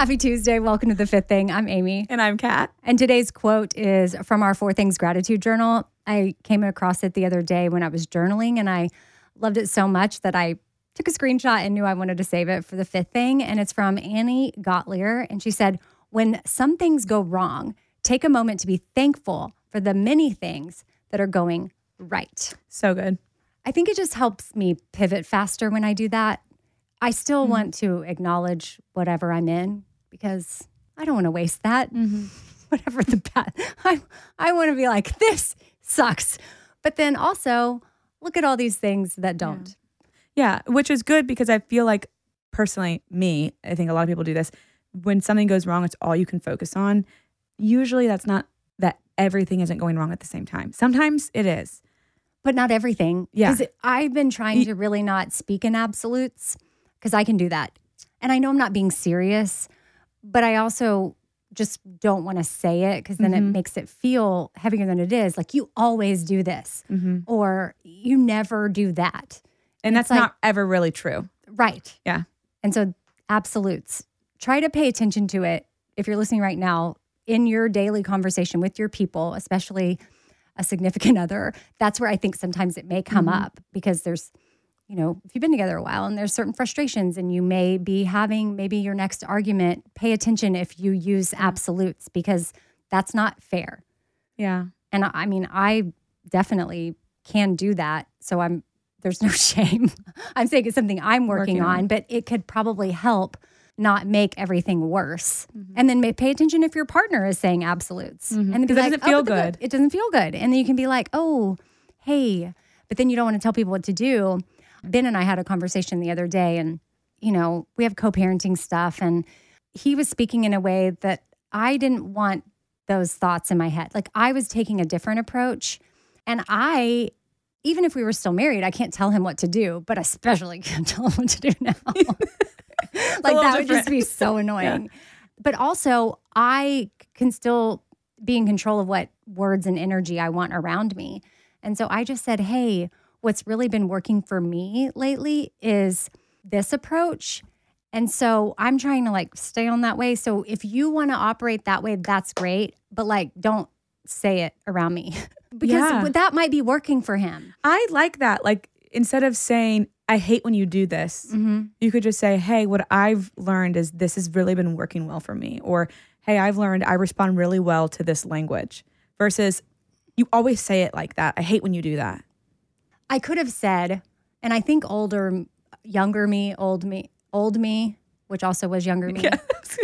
Happy Tuesday. Welcome to the fifth thing. I'm Amy. And I'm Kat. And today's quote is from our Four Things Gratitude Journal. I came across it the other day when I was journaling and I loved it so much that I took a screenshot and knew I wanted to save it for the fifth thing. And it's from Annie Gottlier. And she said, When some things go wrong, take a moment to be thankful for the many things that are going right. So good. I think it just helps me pivot faster when I do that. I still mm-hmm. want to acknowledge whatever I'm in because I don't want to waste that. Mm-hmm. Whatever the bad, I I want to be like this sucks, but then also look at all these things that don't. Yeah. yeah, which is good because I feel like personally, me, I think a lot of people do this. When something goes wrong, it's all you can focus on. Usually, that's not that everything isn't going wrong at the same time. Sometimes it is, but not everything. Yeah, Because I've been trying to really not speak in absolutes because I can do that, and I know I'm not being serious but I also just don't want to say it because then mm-hmm. it makes it feel heavier than it is. Like you always do this, mm-hmm. or you never do that. And, that's like, not ever really true. Right. Yeah. And so, absolutes. Try to pay attention to it if you're listening right now in your daily conversation with your people, especially a significant other. That's where I think sometimes it may come mm-hmm. up because there's you know, if you've been together a while and there's certain frustrations and you may be having maybe your next argument, pay attention if you use mm. absolutes because that's not fair. Yeah. And I mean, I definitely can do that. So I'm, there's no shame. I'm saying it's something I'm working, working on, on, but it could probably help not make everything worse. Mm-hmm. And then may, pay attention if your partner is saying absolutes. Mm-hmm. And it doesn't feel oh, good. It doesn't feel good. And then you can be like, oh, hey, but then you don't want to tell people what to do. Ben and I had a conversation the other day, and, you know, we have co parenting stuff, and he was speaking in a way that I didn't want those thoughts in my head. Like I was taking a different approach. And I, even if we were still married, I can't tell him what to do, but especially can't tell him what to do now. like that different. would just be so annoying. Yeah. But also, I can still be in control of what words and energy I want around me. And so I just said, hey, what's really been working for me lately is this approach. And so I'm trying to like stay on that way. So if you want to operate that way, that's great. But like, don't say it around me because yeah. that might be working for him. I like that. Like, instead of saying, I hate when you do this, mm-hmm. you could just say, Hey, what I've learned is this has really been working well for me. Or, Hey, I've learned I respond really well to this language versus you always say it like that. I hate when you do that. I could have said, and I think older, younger me, old me, old me, which also was younger me, yes.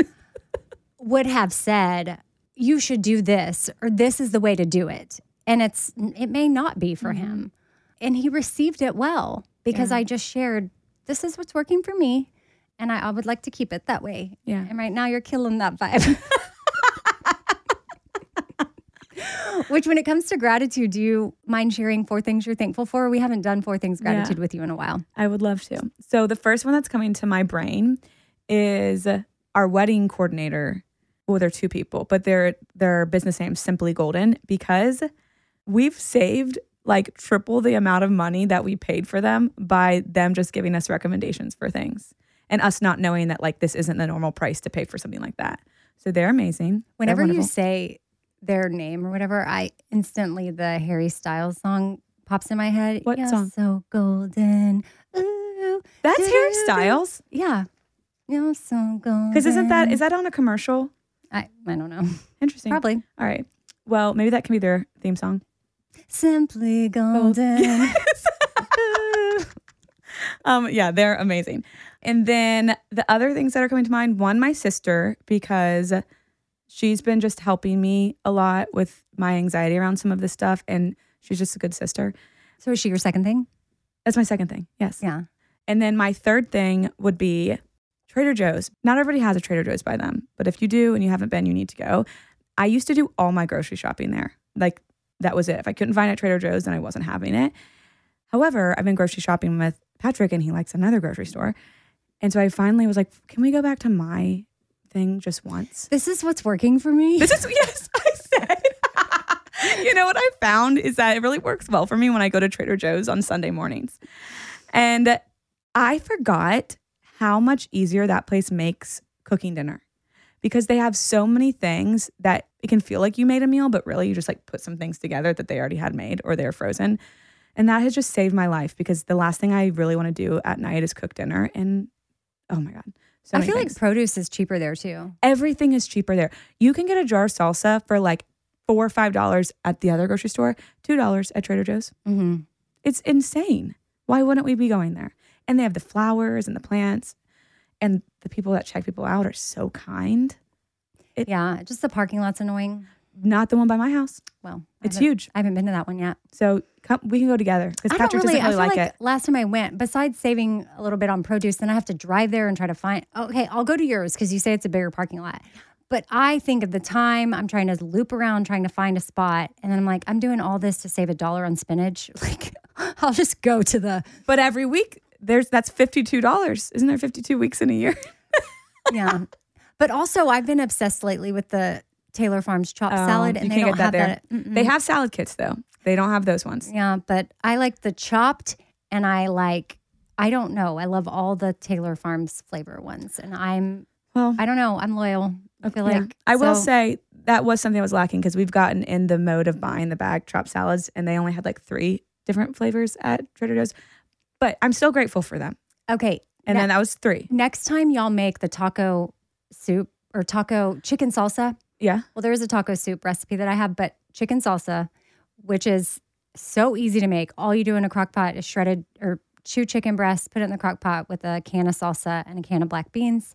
would have said, you should do this, or this is the way to do it. And it's, it may not be for mm-hmm. him. And he received it well because yeah. I mm. just shared this is what's working for me, and I, I would like to keep it that way. Yeah. And right now, you're killing that vibe. Which, when it comes to gratitude, do you mind sharing four things you're thankful for? We haven't done four things gratitude with you in a while. I would love to. So the first one that's coming to my brain is our wedding coordinator. Well, they're two people, but their their business name Simply Golden because we've saved like triple the amount of money that we paid for them by them just giving us recommendations for things and us not knowing that like this isn't the normal price to pay for something like that. So they're amazing. They're Whenever you say their name or whatever, I instantly the Harry Styles song pops in my head. What You're song? So golden. Ooh. that's Harry. Styles. Yeah. You're so golden. Because isn't that is that on a commercial? I, I don't know. Interesting. Probably. All right. Well, maybe that can be their theme song. Simply golden. Um, yeah, they're amazing. And then the other things that are coming to mind one, my sister, because she's been just helping me a lot with my anxiety around some of this stuff. And she's just a good sister. So is she your second thing? That's my second thing. Yes. Yeah. And then my third thing would be Trader Joe's. Not everybody has a Trader Joe's by them, but if you do and you haven't been, you need to go. I used to do all my grocery shopping there. Like that was it. If I couldn't find it at Trader Joe's, then I wasn't having it. However, I've been grocery shopping with Patrick and he likes another grocery store. And so I finally was like, can we go back to my thing just once? This is what's working for me. This is, yes, I said. you know what I found is that it really works well for me when I go to Trader Joe's on Sunday mornings. And I forgot how much easier that place makes cooking dinner because they have so many things that it can feel like you made a meal, but really you just like put some things together that they already had made or they're frozen. And that has just saved my life because the last thing I really want to do at night is cook dinner. And oh my God. So I feel things like produce is cheaper there too. everything is cheaper there. You can get a jar of salsa for like four or five dollars at the other grocery store, two dollars at Trader Joe's. Mm-hmm. It's insane. Why wouldn't we be going there? And they have the flowers and the plants, and the people that check people out are so kind. It- Yeah. Just the parking lot's annoying. Not the one by my house. Well, It's haven't- huge. I haven't been to that one yet. So come, we can go together because Patrick really. doesn't really I like, like, it. last time I went, besides saving a little bit on produce, then I have to drive there and try to find. Okay, I'll go to yours because you say it's a bigger parking lot. But I think of the time I'm trying to loop around trying to find a spot, and then I'm like, I'm doing all this to save a dollar on spinach. Like, I'll just go to the But every week there's that's fifty two dollars. Isn't there fifty two weeks in a year? yeah. But also, I've been obsessed lately with the Taylor Farms chopped Oh, salad, you and they can't don't get have that that. mm-mm. They have salad kits though. They don't have those ones. Yeah, but I like the chopped and I like I don't know. I love all the Taylor Farms flavor ones. And I'm Well, I don't know. I'm loyal. I feel Yeah. like I will say that was something that was lacking because we've gotten in the mode of buying the bag chopped salads and they only had like three different flavors at Trader Joe's. But I'm still grateful for them. Okay. And ne- then that was three. next time y'all make the taco soup or taco chicken salsa. Yeah. Well, there is a taco soup recipe that I have, but chicken salsa, which is so easy to make. All you do in a crock pot is shredded or chew chicken breast, put it in the crock pot with a can of salsa and a can of black beans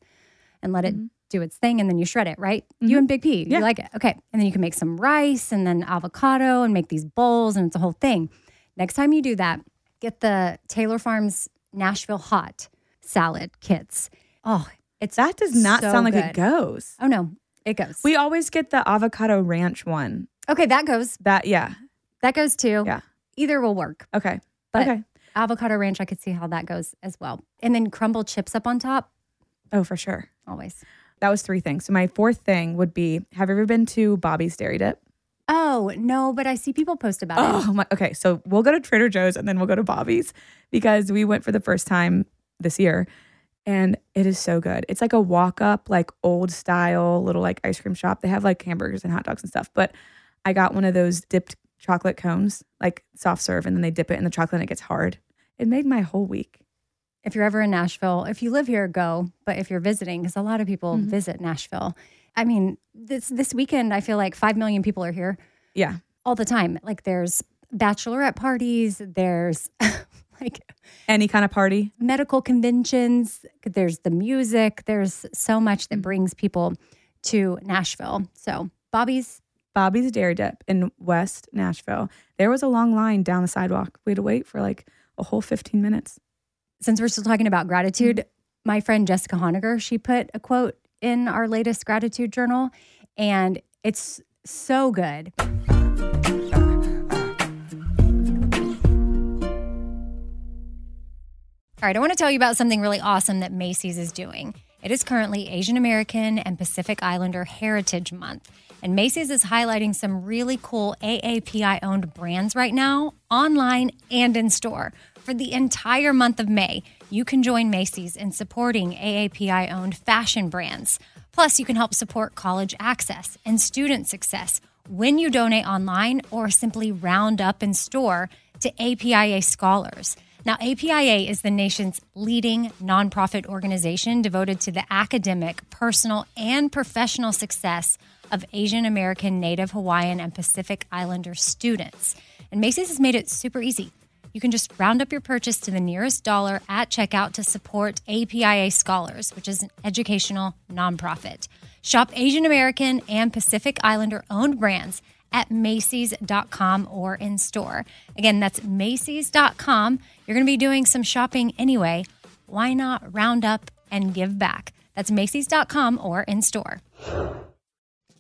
and let it mm-hmm. do its thing. And then you shred it, right? You mm-hmm. and Big P, Yeah. you like it. Okay. And then you can make some rice and then avocado and make these bowls and it's a whole thing. Next time you do that, get the Taylor Farms Nashville Hot salad kits. Oh, it's That does not so sound like good. it goes. Oh no, it goes. We always get the avocado ranch one. okay, that goes. That, yeah. That goes too. Yeah. Either will work. Okay. But okay. avocado ranch, I could see how that goes as well. And then crumble chips up on top, Oh, for sure. always. That was three things. So my fourth thing would be have you ever been to Bobby's Dairy Dip? Oh no, but I see people post about it. Oh my okay. So we'll go to Trader Joe's and then we'll go to Bobby's because we went for the first time this year and it is so good. It's like a walk up, like old style little like ice cream shop. They have like hamburgers and hot dogs and stuff. But I got one of those dipped chocolate cones, like soft serve, and then they dip it in the chocolate and it gets hard. It made my whole week. If you're ever in Nashville, if you live here, go. But if you're visiting, because a lot of people Mm-hmm. visit Nashville. I mean, this this weekend, I feel like five million people are here Yeah. all the time. Like there's bachelorette parties, there's like Any kind of party. medical conventions, there's the music, there's so much Mm. that brings people to Nashville. So Bobby's Bobby's Dairy Dip in West Nashville. There was a long line down the sidewalk. We had to wait for like a whole 15 minutes. Since we're still talking about gratitude, my friend Jessica Honegger, she put a quote in our latest gratitude journal, and it's so good. All right, I want to tell you about something really awesome that Macy's is doing. It is currently Asian American and Pacific Islander Heritage Month. And Macy's is highlighting some really cool AAPI owned brands right now, online and in store. For the entire month of May, you can join Macy's in supporting AAPI owned fashion brands. Plus, you can help support college access and student success when you donate online or simply round up in store to APIA scholars. Now, APIA is the nation's leading nonprofit organization devoted to the academic, personal, and professional success of Asian American, Native Hawaiian, and Pacific Islander students. And Macy's has made it super easy. You can just round up your purchase to the nearest dollar at checkout to support APIA Scholars, which is an educational nonprofit. Shop Asian American and Pacific Islander owned brands at Macy's.com or in store. Again, that's Macy's.com. You're going to be doing some shopping anyway. Why not round up and give back? That's Macy's.com or in store.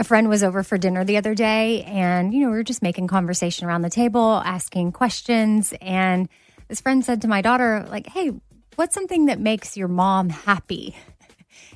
A friend was over for dinner the other day, and you know, we were just making conversation around the table, asking questions. And this friend said to my daughter, like, hey, what's something that makes your mom happy?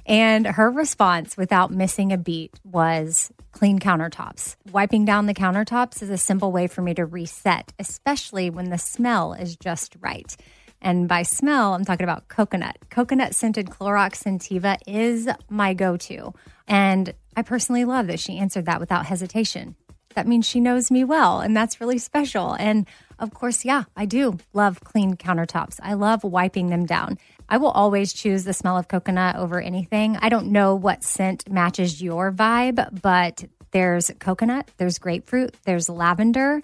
And her response, without missing a beat, was clean countertops. Wiping down the countertops is a simple way for me to reset, especially when the smell is just right. And by smell, I'm talking about coconut. Coconut scented Clorox Scentiva is my go to. And I personally love that she answered that without hesitation. That means she knows me well, and that's really special. And of course, yeah, I do love clean countertops. I love wiping them down. I will always choose the smell of coconut over anything. I don't know what scent matches your vibe, but there's coconut, there's grapefruit, there's lavender.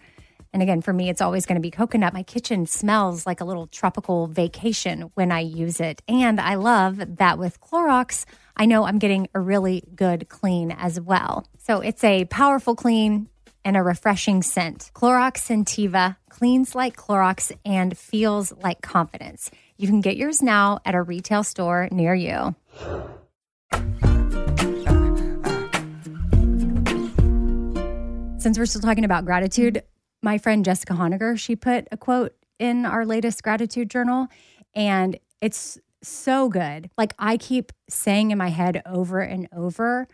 And again, for me, it's always going to be coconut. My kitchen smells like a little tropical vacation when I use it. And I love that with Clorox, I know I'm getting a really good clean as well. So it's a powerful clean and a refreshing scent. Clorox Scentiva cleans like Clorox and feels like confidence. You can get yours now at a retail store near you. Since we're still talking about gratitude, my friend Jessica Honegger, she put a quote in our latest gratitude journal, and it's so good. Like I keep saying in my head over and over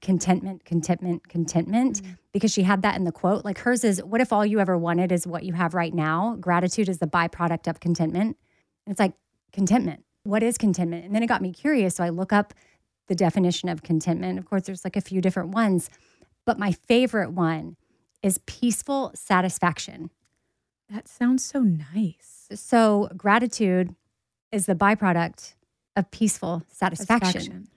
contentment, contentment, contentment, mm-hmm. because she had that in the quote. Like hers is, what if all you ever wanted is what you have right now? Gratitude is the byproduct of contentment. it's like contentment. What is contentment? And then it got me curious. So I look up the definition of contentment. Of course, there's like a few different ones, but my favorite one is peaceful satisfaction. That sounds so nice. So, gratitude is the byproduct of peaceful satisfaction, satisfaction,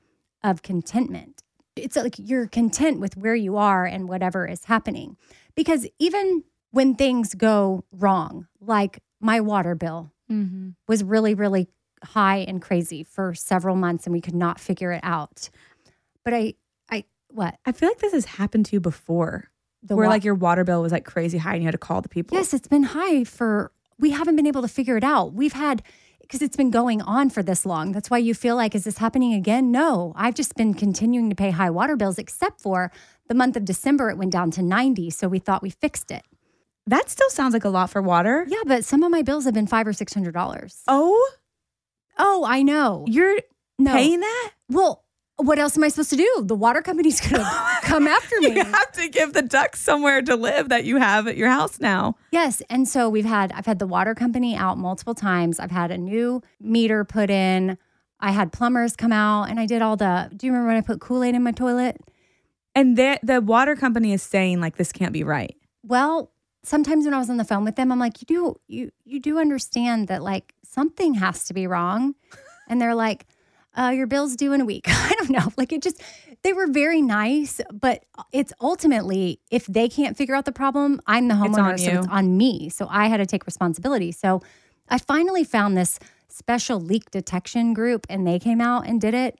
of contentment. It's like you're content with where you are and whatever is happening. Because even when things go wrong, like my water bill mm-hmm. was really, really high and crazy for several months and we could not figure it out. But I, I, what? I feel like this has happened to you before Where wa- like your water bill was like crazy high and you had to call the people. Yes, it's been high for, we haven't been able to figure it out. We've had, because it's been going on for this long. That's why you feel like, is this happening again? No, I've just been continuing to pay high water bills, except for the month of December, it went down to 90. So we thought we fixed it. That still sounds like a lot for water. Yeah, but some of my bills have been five or six hundred dollars. Oh, Oh, I know. you're No. paying that? Well, what else am I supposed to do? The water company's gonna come after me. You have to give the ducks somewhere to live that you have at your house now. Yes, and so we've had I've had the water company out multiple times. I've had a new meter put in. I had plumbers come out, and I did all the. Do you remember when I put Kool Aid in my toilet? And the the water company is saying like this can't be right. Well, sometimes when I was on the phone with them, I'm like, you do you you do understand that like something has to be wrong, and they're like, uh, your bill's due in a week. I don't know. Like it just they were very nice, but it's ultimately if they can't figure out the problem, I'm the It's homeowner, on so you. it's on me. So I had to take responsibility. So I finally found this special leak detection group, and they came out and did it,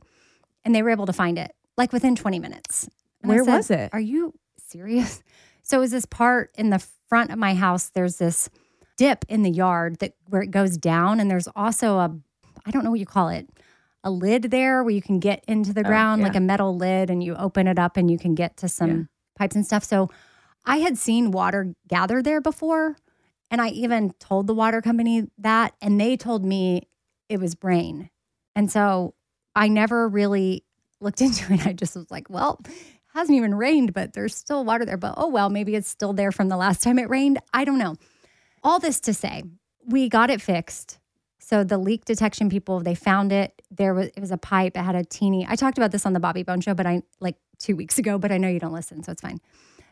and they were able to find it like within 20 minutes. And Where said, was it? Are you serious? So it was this part in the front of my house. There's this dip in the yard that where it goes down, and there's also a I don't know what you call it, a lid there where you can get into the oh, ground, yeah. like a metal lid, and you open it up and you can get to some Yeah. pipes and stuff. So I had seen water gather there before, and I even told the water company that, and they told me it was brain. And so I never really looked into it. I just was like, well, it hasn't even rained, but there's still water there. But oh, well, maybe it's still there from the last time it rained. I don't know. All this to say, we got it fixed. So the leak detection people, they found it. There was it was a pipe. It had a teeny. I talked about this on the Bobby Bone show, but I like two weeks ago. But I know you don't listen, so it's fine.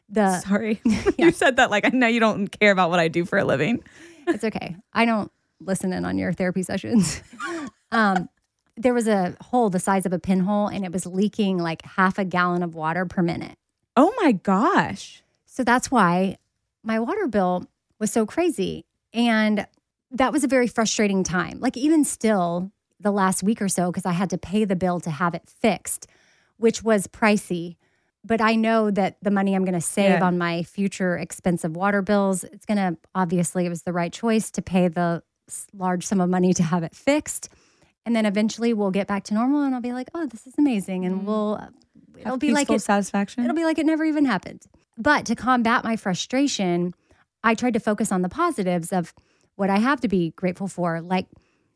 The Sorry. you said that like I know you don't care about what I do for a living. it's okay. I don't listen in on your therapy sessions. um, there was a hole the size of a pinhole, and it was leaking like half a gallon of water per minute. Oh my gosh. So that's why my water bill was so crazy. And that was a very frustrating time. Like, even still, the last week or so, because I had to pay the bill to have it fixed, which was pricey. But I know that the money I'm going to save Yeah. on my future expensive water bills, it's going to obviously, it was the right choice to pay the large sum of money to have it fixed. And then eventually we'll get back to normal and I'll be like, oh, this is amazing. And mm-hmm. we'll, uh, it'll Have be like it, satisfaction. It'll be like it never even happened. But to combat my frustration, I tried to focus on the positives of what I have to be grateful for. Like,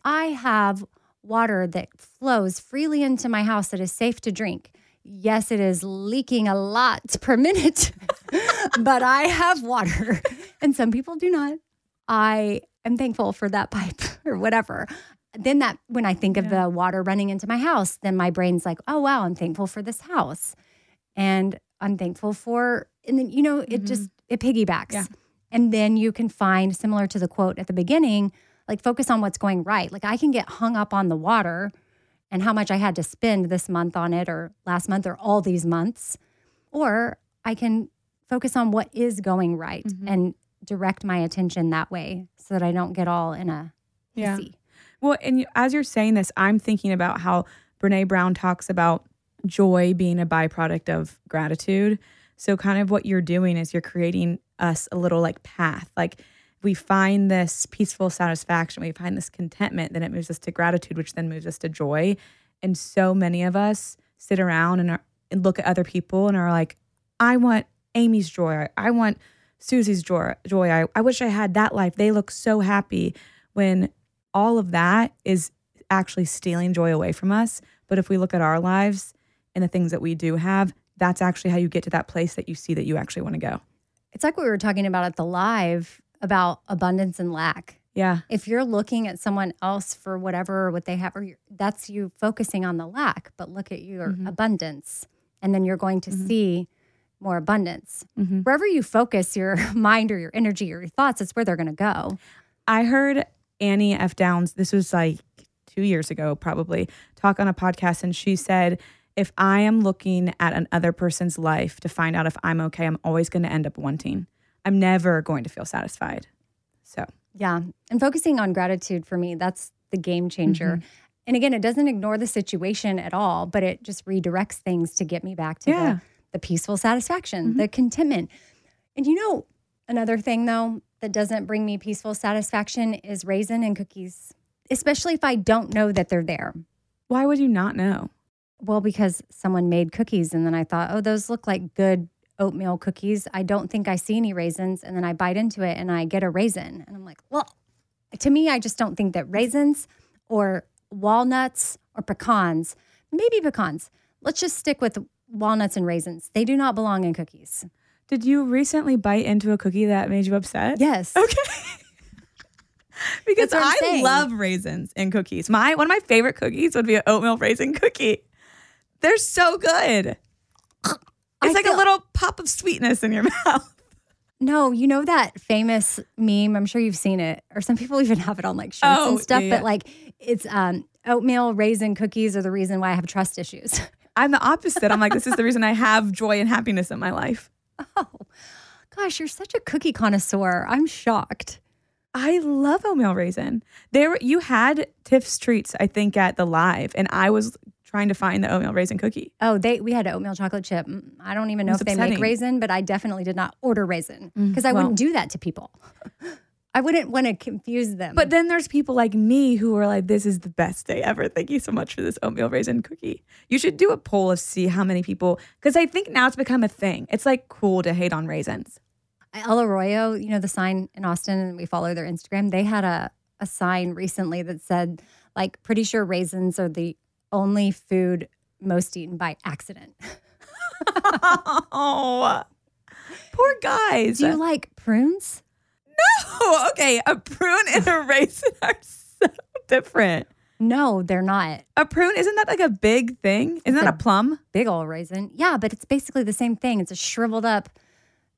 I have water that flows freely into my house that is safe to drink. Yes, it is leaking a lot per minute, but I have water, and some people do not. I am thankful for that pipe or whatever. Then that when I think of the water running into my house, then my brain's like, "Oh wow, I'm thankful for this house." and I'm thankful for and then you know it mm-hmm. just it piggybacks. Yeah. And then you can find similar to the quote at the beginning, like focus on what's going right. Like I can get hung up on the water and how much I had to spend this month on it or last month or all these months or I can focus on what is going right mm-hmm. and direct my attention that way so that I don't get all in a Yeah. hissy. Well, and you, as you're saying this, I'm thinking about how Brene Brown talks about joy being a byproduct of gratitude. So, kind of what you're doing is you're creating us a little like path. Like we find this peaceful satisfaction, we find this contentment, then it moves us to gratitude, which then moves us to joy. And so many of us sit around and, are, and look at other people and are like, I want Amy's joy. I want Susie's joy. Joy. I, I wish I had that life. They look so happy. When all of that is actually stealing joy away from us. But if we look at our lives and the things that we do have, that's actually how you get to that place that you see that you actually want to go. It's like what we were talking about at the live about abundance and lack. Yeah. if you're looking at someone else for whatever what they have or you're, that's you focusing on the lack but look at your mm-hmm. abundance and then you're going to mm-hmm. see more abundance mm-hmm. wherever you focus your mind or your energy or your thoughts it's where they're going to go I heard Annie F. Downs, this was like two years ago, probably, talk on a podcast. And she said, if I am looking at another person's life to find out if I'm okay, I'm always going to end up wanting. I'm never going to feel satisfied. So, yeah and focusing on gratitude for me that's the game changer mm-hmm. and again it doesn't ignore the situation at all but it just redirects things to get me back to Yeah. the, the peaceful satisfaction the mm-hmm. contentment And you know, another thing though that doesn't bring me peaceful satisfaction is raisin and cookies, especially if I don't know that they're there. Why would you not know? Well, because someone made cookies and then I thought, oh, those look like good oatmeal cookies. I don't think I see any raisins. And then I bite into it and I get a raisin. And I'm like, well, to me, I just don't think that raisins or walnuts or pecans, maybe pecans, let's just stick with walnuts and raisins. They do not belong in cookies. Did you recently bite into a cookie that made you upset? Yes. Okay. because I saying. love raisins in cookies. My one of my favorite cookies would be an oatmeal raisin cookie. They're so good. It's I like a little pop of sweetness in your mouth. No, you know that famous meme. I'm sure you've seen it, or some people even have it on like shirts Oh, and stuff. yeah, yeah. But like, it's um, oatmeal raisin cookies are the reason why I have trust issues. I'm the opposite. I'm like, this is the reason I have joy and happiness in my life. oh, gosh, you're such a cookie connoisseur. I'm shocked. I love oatmeal raisin. There, you had Tiff's treats, I think, at the live, and I was trying to find the oatmeal raisin cookie. Oh, they we had oatmeal chocolate chip. Mm, I don't even know was if they upsetting. make raisin, but I definitely did not order raisin because I well- wouldn't do that to people. I wouldn't want to confuse them. But then there's people like me who are like, this is the best day ever. Thank you so much for this oatmeal raisin cookie. You should do a poll of see how many people, because I think now it's become a thing. It's like cool to hate on raisins. El Arroyo, you know, the sign in Austin, and we follow their Instagram. They had a, a sign recently that said, like, pretty sure raisins are the only food most eaten by accident. oh, poor guys. Do you like prunes? oh, okay. A prune and a raisin are so different. No, they're not. A prune, isn't that like a big thing? Isn't that a plum? Big old raisin. Yeah, but it's basically the same thing. It's a shriveled up,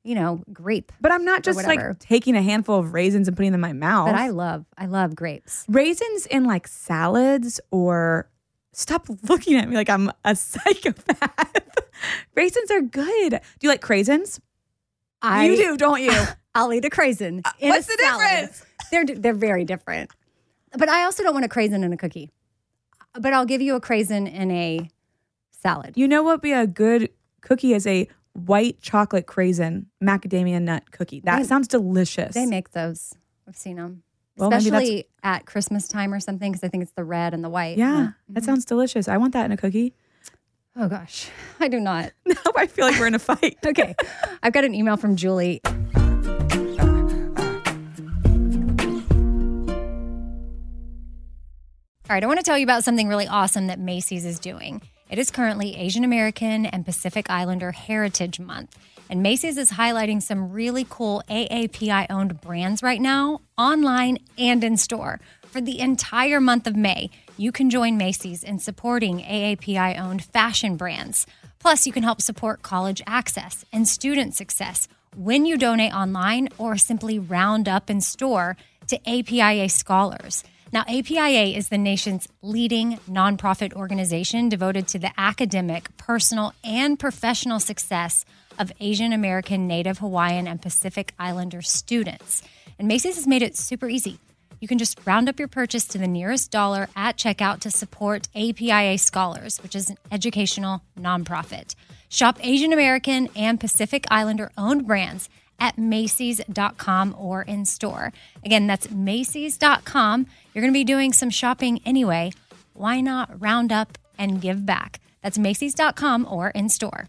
you know, grape. But I'm not just like taking a handful of raisins and putting them in my mouth. But I love, I love grapes. raisins in like salads or stop looking at me like I'm a psychopath. raisins are good. Do you like craisins? I you do, don't you? I'll eat a craisin. Uh, in a what's the salad. difference? They're they're very different. But I also don't want a craisin in a cookie. Uh, but I'll give you a craisin in a salad. you know what would be a good cookie is a white chocolate craisin macadamia nut cookie. That They- sounds delicious. They make those. I've seen them, Well, especially at Christmas time or something, because I think it's the red and the white. yeah, that mm-hmm. sounds delicious. I want that in a cookie. Oh gosh, I do not. Now I feel like we're in a fight. Okay, I've got an email from Julie. All right, I want to tell you about something really awesome that Macy's is doing. It is currently Asian American and Pacific Islander Heritage Month. And Macy's is highlighting some really cool AAPI owned brands right now, online and in store. For the entire month of May, you can join Macy's in supporting AAPI owned fashion brands. Plus, you can help support college access and student success when you donate online or simply round up in store to APIA scholars. Now, APIA is the nation's leading nonprofit organization devoted to the academic, personal, and professional success of Asian American, Native Hawaiian, and Pacific Islander students. And Macy's has made it super easy. You can just round up your purchase to the nearest dollar at checkout to support APIA Scholars, which is an educational nonprofit. Shop Asian American and Pacific Islander owned brands at Macy's.com or in store. Again, that's Macy's.com. You're going to be doing some shopping anyway. Why not round up and give back? That's Macy's.com or in store.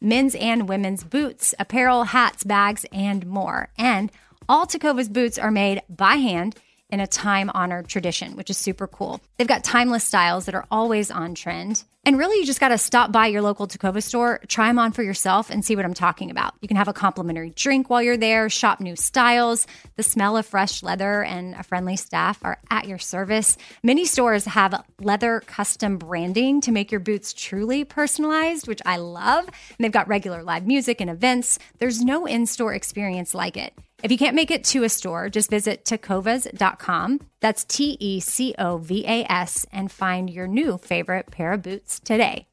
men's and women's boots, apparel, hats, bags, and more. And all Tecovas boots are made by hand in a time honored tradition, which is super cool. They've got timeless styles that are always on trend. And really, you just got to stop by your local Tecova store, try them on for yourself, and see what I'm talking about. You can have a complimentary drink while you're there, shop new styles. The smell of fresh leather and a friendly staff are at your service. Many stores have leather custom branding to make your boots truly personalized, which I love. And they've got regular live music and events. There's no in store experience like it. If you can't make it to a store, just visit tecovas.com. That's T E C O V A S and find your new favorite pair of boots today.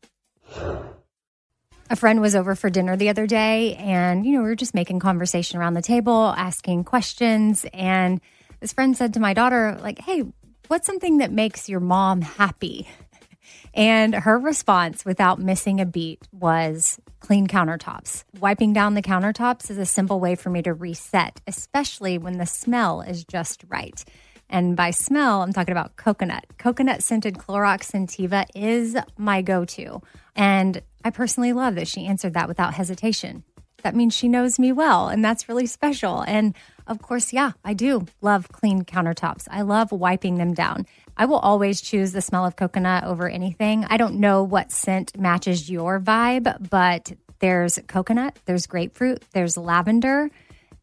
A friend was over for dinner the other day, and you know, we were just making conversation around the table, asking questions. And this friend said to my daughter, like, hey, what's something that makes your mom happy? And her response, without missing a beat, was clean countertops. Wiping down the countertops is a simple way for me to reset, especially when the smell is just right. And by smell, I'm talking about coconut. Coconut scented Clorox Scentiva is my go to. And I personally love that she answered that without hesitation. That means she knows me well, and that's really special. And of course, yeah, I do love clean countertops. I love wiping them down. I will always choose the smell of coconut over anything. I don't know what scent matches your vibe, but there's coconut, there's grapefruit, there's lavender.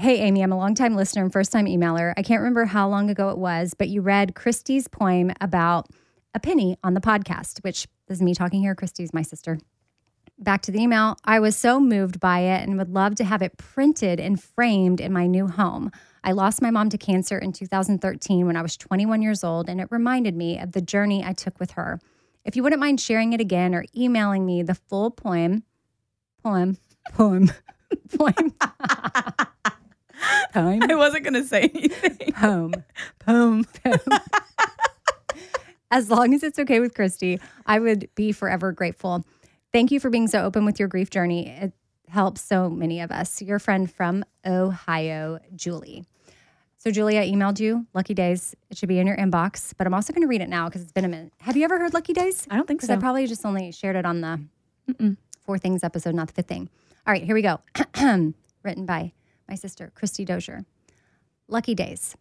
Hey, Amy, I'm a longtime listener and first time emailer. I can't remember how long ago it was, but you read Cristi's poem about a penny on the podcast, which is me talking here. Cristi's my sister. Back to the email. I was so moved by it and would love to have it printed and framed in my new home. I lost my mom to cancer in 2013 when I was 21 years old, and it reminded me of the journey I took with her. If you wouldn't mind sharing it again or emailing me the full poem, poem, poem, poem, poem, I wasn't going to say anything. poem, Boom. as long as it's okay with Cristi, I would be forever grateful. Thank you for being so open with your grief journey. It helps so many of us. Your friend from Ohio, Julie. So, Julie, I emailed you Lucky Days. It should be in your inbox, but I'm also going to read it now because it's been a minute. Have you ever heard Lucky Days? I don't think so. I probably just only shared it on the Four Things episode, not the fifth thing. All right, here we go. Written by my sister, Cristi Dozier. Lucky Days.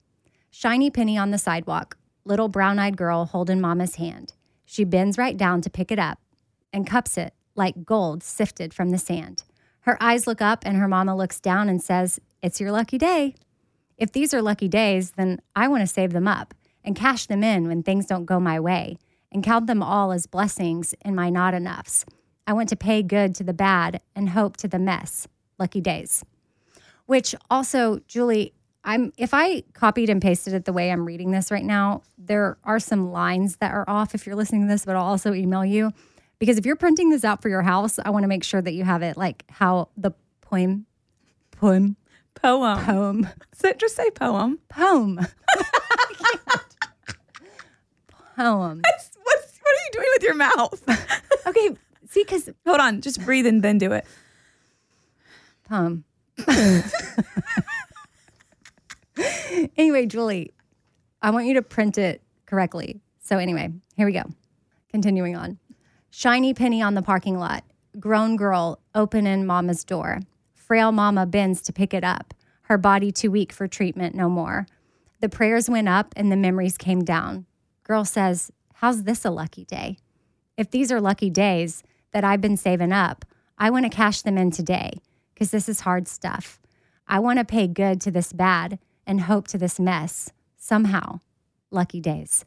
Shiny penny on the sidewalk, little brown eyed girl holding mama's hand. She bends right down to pick it up and cups it like gold sifted from the sand. Her eyes look up and her mama looks down and says, It's your lucky day. If these are lucky days, then I want to save them up and cash them in when things don't go my way and count them all as blessings in my not enoughs. I want to pay good to the bad and hope to the mess. Lucky days. Which also, Julie, I'm if I copied and pasted it the way I'm reading this right now, there are some lines that are off if you're listening to this, but I'll also email you. Because if you're printing this out for your house, I want to make sure that you have it like how the poem poem Poem. poem So just say poem. poem poem. What's, what are you doing with your mouth? Okay, see, because Hold on. Just breathe and then do it. poem. anyway, Julie, I want you to print it correctly. So anyway, here we go. Continuing on. Shiny penny on the parking lot. Grown girl opening mama's door. Frail mama bends to pick it up. Her body too weak for treatment no more. The prayers went up and the memories came down. Girl says, How's this a lucky day? If these are lucky days that I've been saving up, I want to cash them in today because this is hard stuff. I want to pay good to this bad and hope to this mess. Somehow, lucky days.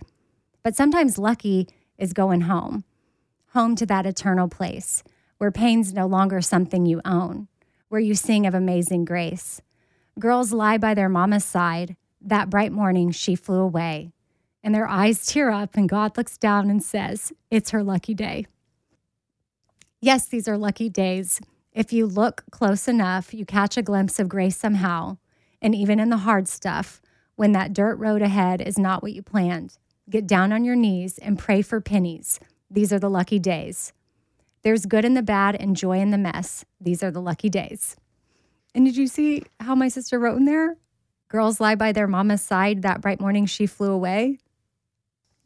But sometimes lucky is going home, home to that eternal place where pain's no longer something you own, where you sing of amazing grace. Girls lie by their mama's side. That bright morning, she flew away. And their eyes tear up, and God looks down and says, It's her lucky day. Yes, these are lucky days. If you look close enough, you catch a glimpse of grace somehow. And even in the hard stuff, when that dirt road ahead is not what you planned, get down on your knees and pray for pennies. These are the lucky days. There's good in the bad and joy in the mess. These are the lucky days. And did you see how my sister wrote in there? Girls lie by their mama's side. That bright morning she flew away.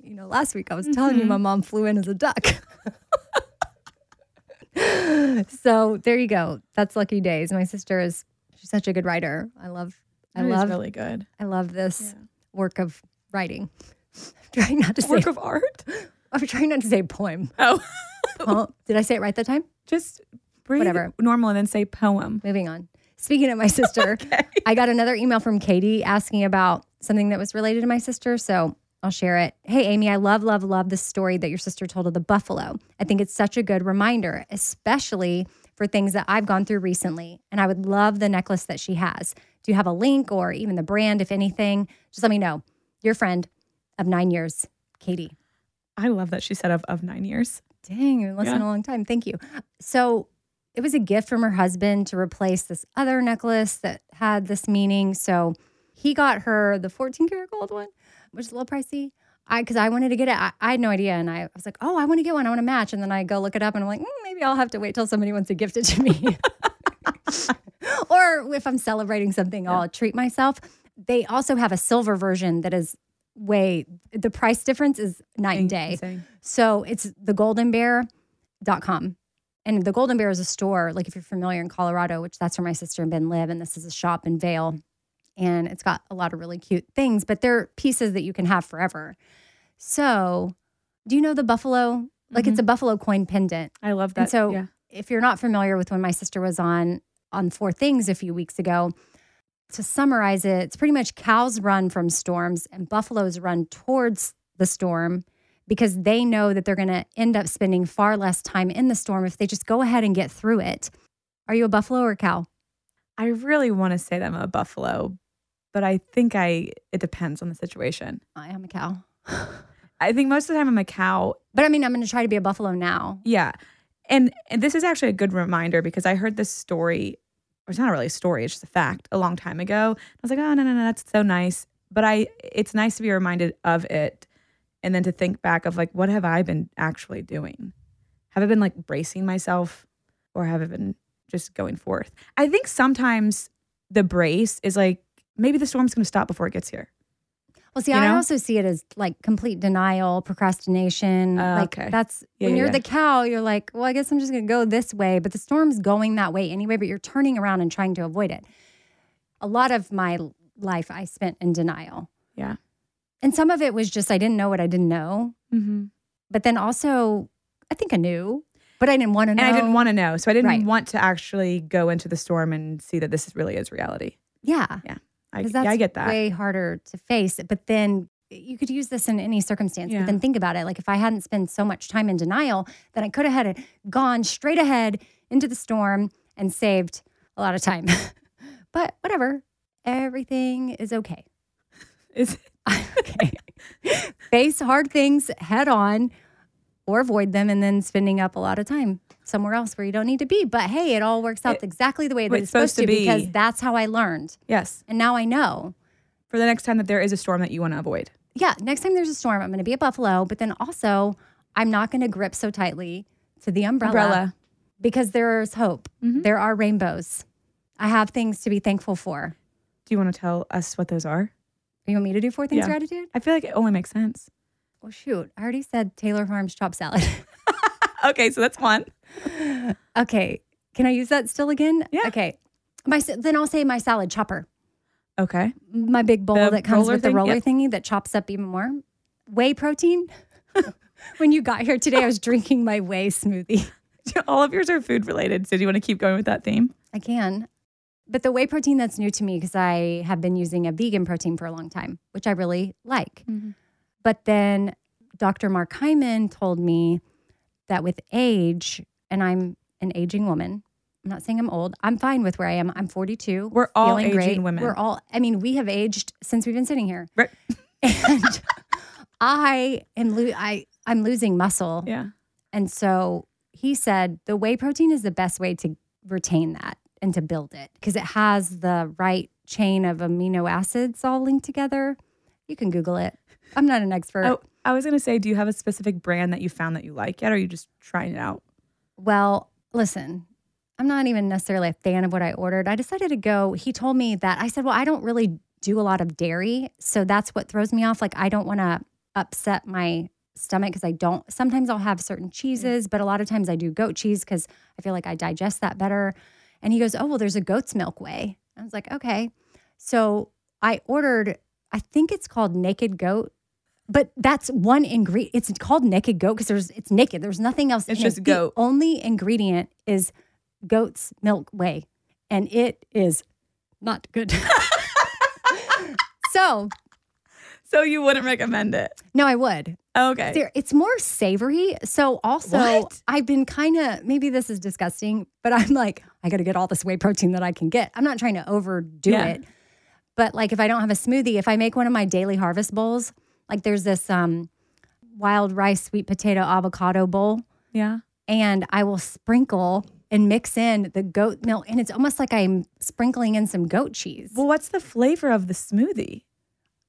You know, last week I was telling you mm-hmm. my mom flew in as a duck. so there you go. That's lucky days. My sister is she's such a good writer. I love I That love really good. I love this Yeah. work of writing. I'm trying not to say Work of art. I'm trying not to say poem. Oh, Oh, did I say it right that time? just breathe Whatever. normal and then say poem. Moving on. Speaking of my sister, I got another email from Katie asking about something that was related to my sister. So I'll share it. Hey, Amy, I love, love, love the story that your sister told of the buffalo. I think it's such a good reminder, especially for things that I've gone through recently. And I would love the necklace that she has. Do you have a link or even the brand, if anything? Just let me know. Your friend of nine years, Katie. I love that she said of, of nine years. Dang, you've been listening Yeah. a long time. Thank you. So it was a gift from her husband to replace this other necklace that had this meaning. So he got her the 14 karat gold one, which is a little pricey. I because I wanted to get it. I, I had no idea, and I was like, "Oh, I want to get one. I want to match." And then I go look it up, and I'm like, mm, "Maybe I'll have to wait till somebody wants to gift it to me." or if I'm celebrating something, I'll treat myself. They also have a silver version that is way the price difference is night and day. Insane. So it's the thegoldenbear.com. And the Golden Bear is a store, like if you're familiar in Colorado, which that's where my sister and Ben live, and this is a shop in Vail. And it's got a lot of really cute things, but they're pieces that you can have forever. So, do you know the buffalo? Like it's mm-hmm. a buffalo coin pendant. I love that. And so, yeah. if you're not familiar with when my sister was on on Four Things a few weeks ago, to summarize it, it's pretty much cows run from storms and buffaloes run towards the storm because they know that they're going to end up spending far less time in the storm if they just go ahead and get through it. Are you a buffalo or a cow? I really want to say that I'm a buffalo, but I think I it depends on the situation. I am a cow. I think most of the time I'm a cow. But I mean, I'm going to try to be a buffalo now. Yeah. And and this is actually a good reminder because I heard this story, or it's not really a story, it's just a fact, a long time ago. I was like, oh no, no, no, that's so nice. But I it's nice to be reminded of it and then to think back of like what have I been actually doing? Have I been like bracing myself or have I been just going forth? I think sometimes the brace is like maybe the storm's gonna stop before it gets here. Well, see, You I know? also see it as like complete denial, procrastination. Oh, like okay. that's Yeah, when you're yeah. the cow, you're like, well, I guess I'm just going to go this way, but the storm's going that way anyway, but you're turning around and trying to avoid it. A lot of my life I spent in denial. Yeah. And some of it was just I didn't know what I didn't know, Mm-hmm. but then also I think I knew, but I didn't want to know. And I didn't want to know. So I didn't Right. want to actually go into the storm and see that this really is reality. Yeah. Yeah. I, Because that's I get that. way harder to face. But then you could use this in any circumstance. Yeah. But then think about it. Like if I hadn't spent so much time in denial, then I could have had it gone straight ahead into the storm and saved a lot of time. but whatever. Everything is okay. Is okay. Face hard things head on or avoid them and then spending up a lot of time somewhere else where you don't need to be. But hey, it all works out It- exactly the way that it's supposed, to, be. because that's how I learned. yes. And now I know. For the next time that there is a storm that you want to avoid. yeah, next time there's a storm, I'm going to be a buffalo, but then also I'm not going to grip so tightly to the umbrella, Umbrella. because there's hope. Mhm. There are rainbows. I have things to be thankful for. Do you want to tell us what those are? You want me to do four things Yeah. gratitude? I feel like it only makes sense. Well, shoot, I already said Taylor Farms chopped salad. okay, so that's one. okay, can I use that still again? Yeah. Okay, my then I'll say my salad chopper, Okay. my big bowl The that comes with the thing? roller Yep. thingy that chops up even more. Whey protein. when you got here today, I was drinking my whey smoothie. All of yours are food related. So do you want to keep going with that theme? I can. But the whey protein that's new to me because I have been using a vegan protein for a long time, which I really like. Mhm. But then Dr. Mark Hyman told me that with age, and I'm an aging woman. I'm not saying I'm old. I'm fine with where I am. I'm 42. We're all aging great. women. We're all, I mean, we have aged since we've been sitting here. Right. And I am, lo- I, I'm losing muscle. Yeah. And so he said the whey protein is the best way to retain that and to build it because it has the right chain of amino acids all linked together. You can Google it. I'm not an expert. Oh, I was gonna say, do you have a specific brand that you found that you like yet, or are you just trying it out? Well, listen, I'm not even necessarily a fan of what I ordered. I decided to go. He told me that I said, Well, I don't really do a lot of dairy. So that's what throws me off. Like, I don't want to upset my stomach because I don't. Sometimes I'll have certain cheeses, but a lot of times I do goat cheese because I feel like I digest that better. And he goes, Oh, well, there's a goat's milk whey. I was like, Okay. So I ordered, I think it's called naked goat, but that's one ingredient. It's called naked goat because there's it's naked. There's nothing else. It's just it. goat. The only ingredient is goat's milk whey, and it is not good. so So you wouldn't recommend it? no, I would. Okay. It's more savory. So also, What? I've been kind of maybe this is disgusting, but I'm like, I got to get all this whey protein that I can get. I'm not trying to overdo Yeah. it, but like if I don't have a smoothie, if I make one of my daily harvest bowls, like there's this um, wild rice sweet potato avocado bowl, Yeah. and I will sprinkle and mix in the goat milk, and it's almost like I'm sprinkling in some goat cheese. Well, what's the flavor of the smoothie?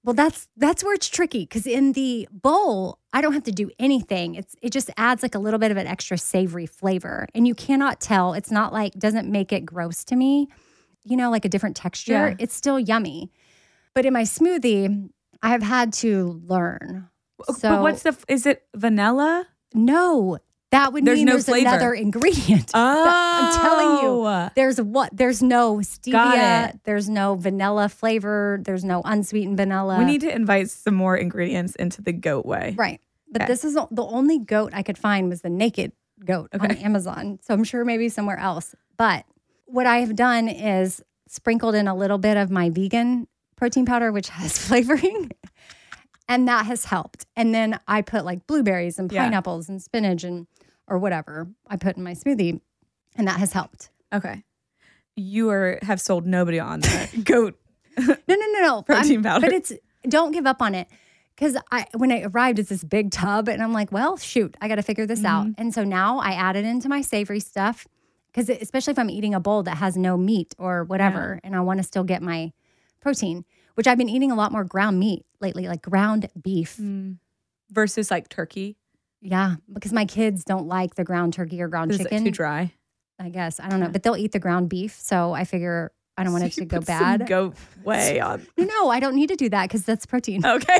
Well, that's that's where it's tricky because in the bowl, I don't have to do anything. It's it just adds like a little bit of an extra savory flavor, and you cannot tell. It's not like doesn't make it gross to me. You know, like a different texture. Yeah. It's still yummy, but in my smoothie, I've had to learn. So but what's the? Is it vanilla? no? That would There's mean no there's flavor. another ingredient. I'm telling you. Oh. There's what? There's no stevia. There's no vanilla flavor. There's no unsweetened vanilla. We need to invite some more ingredients into the goat whey. Right. But Okay. this is the only goat I could find was the naked goat on Amazon. So I'm sure maybe somewhere else. But what I have done is sprinkled in a little bit of my vegan protein powder, which has flavoring. And that has helped. And then I put like blueberries and Yeah. pineapples and spinach and or whatever I put in my smoothie. And that has helped. Okay. You are have sold nobody on the goat. No, no, no, no. Protein I'm- powder. But it's don't give up on it. Cause I when I arrived, it's this big tub, and I'm like, well, shoot, I got to figure this out. Mm-hmm. And so now I add it into my savory stuff, because especially if I'm eating a bowl that has no meat or whatever, and I want to still get my protein, which I've been eating a lot more ground meat lately, like ground beef. Mm. Versus like turkey. Yeah, because my kids don't like the ground turkey or ground chicken. too dry? I guess I don't know, but they'll eat the ground beef. So I figure I don't want it to go bad. Goat way on. no, no, I don't need to do that because that's protein. Okay.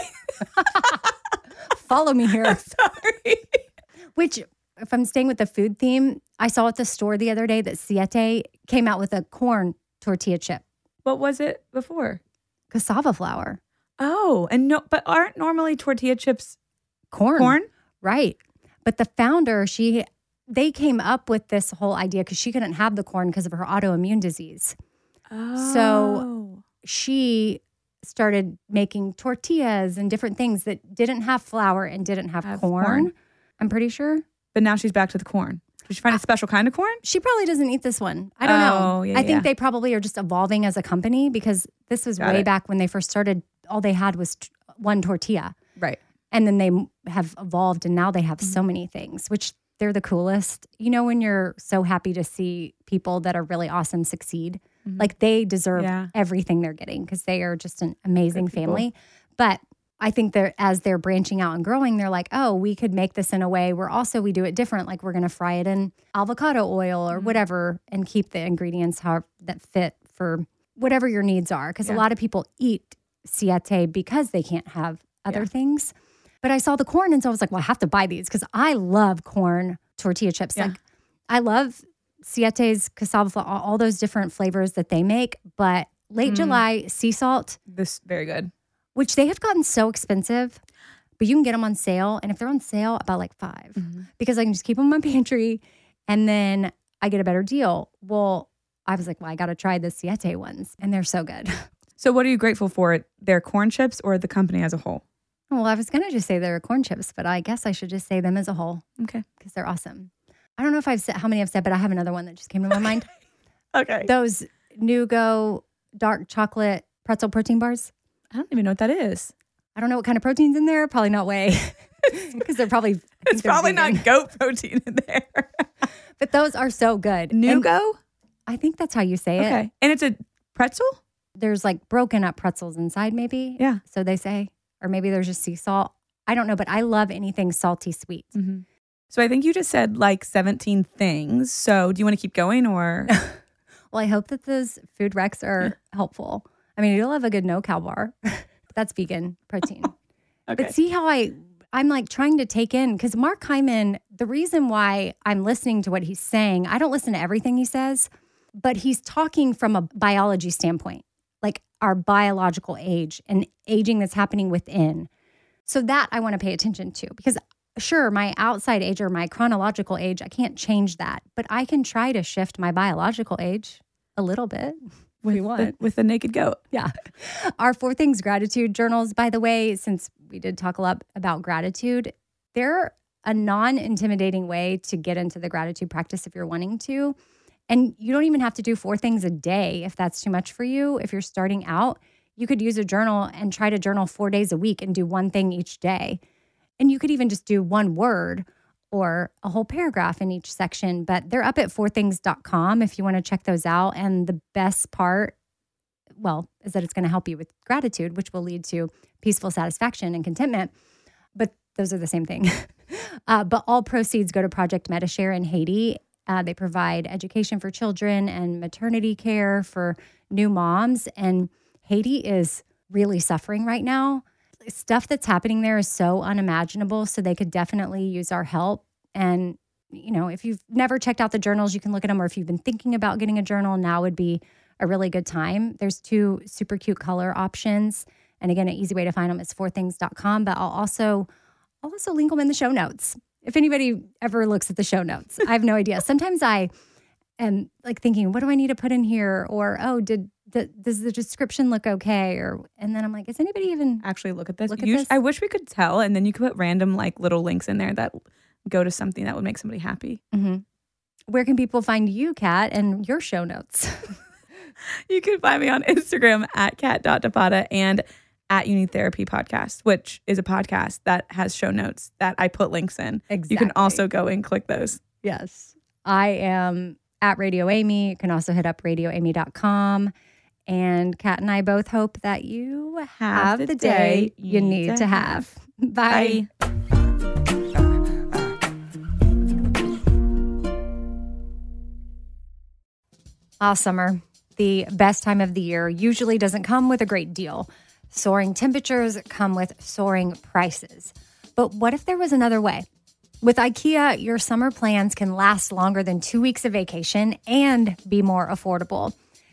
Follow me here. Sorry. Which, if I'm staying with the food theme, I saw at the store the other day that Siete came out with a corn tortilla chip, What was it before? cassava flour, Oh, and no, but aren't normally tortilla chips corn. corn? Right. But the founder, she, they came up with this whole idea because she couldn't have the corn because of her autoimmune disease. Oh. So She started making tortillas and different things that didn't have flour and didn't have, Have corn. corn. I'm pretty sure. but now she's back to the corn. Did she find a special kind of corn? She probably doesn't eat this one. I don't Oh, know. yeah, I think yeah. they probably are just evolving as a company because this was Got way it. back when they first started. All they had was t- one tortilla. Right. And then they have evolved and now they have Mm-hmm. so many things, which they're the coolest. You know, when you're so happy to see people that are really awesome succeed, like they deserve Mm-hmm. Yeah. everything they're getting because they are just an amazing family. But I think they're as they're branching out and growing, they're like, oh, we could make this in a way where also we do it different. Like we're going to fry it in avocado oil Mm-hmm. or whatever and keep the ingredients how that fit for whatever your needs are. Because a lot of people eat siete because they can't have other Yeah. things. But I saw the corn and so I was like, well, I have to buy these because I love corn tortilla chips. Yeah. Like I love Siete's cassava all those different flavors that they make. But late Mm. July sea salt, This very good. Which they have gotten so expensive, but you can get them on sale. And if they're on sale, about like 5 Mm-hmm. because I can just keep them in my pantry and then I get a better deal. Well, I was like, well, I got to try the Siete ones and they're so good. So, what are you grateful for? Their corn chips or the company as a whole? well, I was going to just say they're corn chips, but I guess I should just say them as a whole Okay. because they're awesome. I don't know if I've said how many I've said, but I have another one that just came to my mind. Okay. Those Nugo dark chocolate pretzel protein bars. I don't even know what that is. I don't know what kind of protein's in there. Probably not whey because they're probably. It's they're probably vegan. not goat protein in there. But those are so good. Nugo? I think that's how you say it. Okay. And it's a pretzel? There's like broken up pretzels inside, maybe. Yeah. So they say, or maybe there's just sea salt. I don't know, but I love anything salty sweet. Mm-hmm. So, I think you just said like 17 things. So, do you want to keep going or? Well, I hope that those food recs are helpful. I mean, you'll have a good no cow bar. That's vegan protein. Okay. But see how I I'm like trying to take in because Mark Hyman, the reason why I'm listening to what he's saying, I don't listen to everything he says, but he's talking from a biology standpoint. Like our biological age and aging that's happening within. So that I want to pay attention to because sure, my outside age or my chronological age, I can't change that, but I can try to shift my biological age a little bit. With, the, with the naked goat. Yeah. Our four things gratitude journals, by the way, since we did talk a lot about gratitude, they're a non intimidating way to get into the gratitude practice if you're wanting to. And you don't even have to do four things a day if that's too much for you. If you're starting out, you could use a journal and try to journal four days a week and do one thing each day. And you could even just do one word or a whole paragraph in each section. But they're up at fourthings.com if you want to check those out. And the best part, well, is that it's going to help you with gratitude, which will lead to peaceful satisfaction and contentment. But those are the same thing. uh, but all proceeds go to Project Medi-Share in Haiti. Uh, they provide education for children and maternity care for new moms. And Haiti is really suffering right now stuff that's happening there is so unimaginable. So they could definitely use our help. And, you know, if you've never checked out the journals, you can look at them. Or if you've been thinking about getting a journal, now would be a really good time. There's two super cute color options. And again, an easy way to find them is fourthings.com. But I'll also, I'll also link them in the show notes. If anybody ever looks at the show notes, I have no idea. Sometimes I am like thinking, what do I need to put in here? Or, oh, did does the description look okay? Or and then I'm like, is anybody even actually look at this? Look at this? I wish we could tell, and then you could put random like little links in there that go to something that would make somebody happy. Mm-hmm. Where can people find you, Kat, and your show notes? you can find me on Instagram at Kat.Defatta and at YouNeedTherapy Therapy Podcast, which is a podcast that has show notes that I put links in. Exactly. You can also go and click those. Yes. I am at Radio Amy. You can also hit up radioamy.com. And Kat and I both hope that you have, have the, the, day, you need, need to have. have. Bye. Bye. Ah, summer, the best time of the year, usually doesn't come with a great deal. Soaring temperatures come with soaring prices. But what if there was another way? With IKEA, your summer plans can last longer than two weeks of vacation and be more affordable.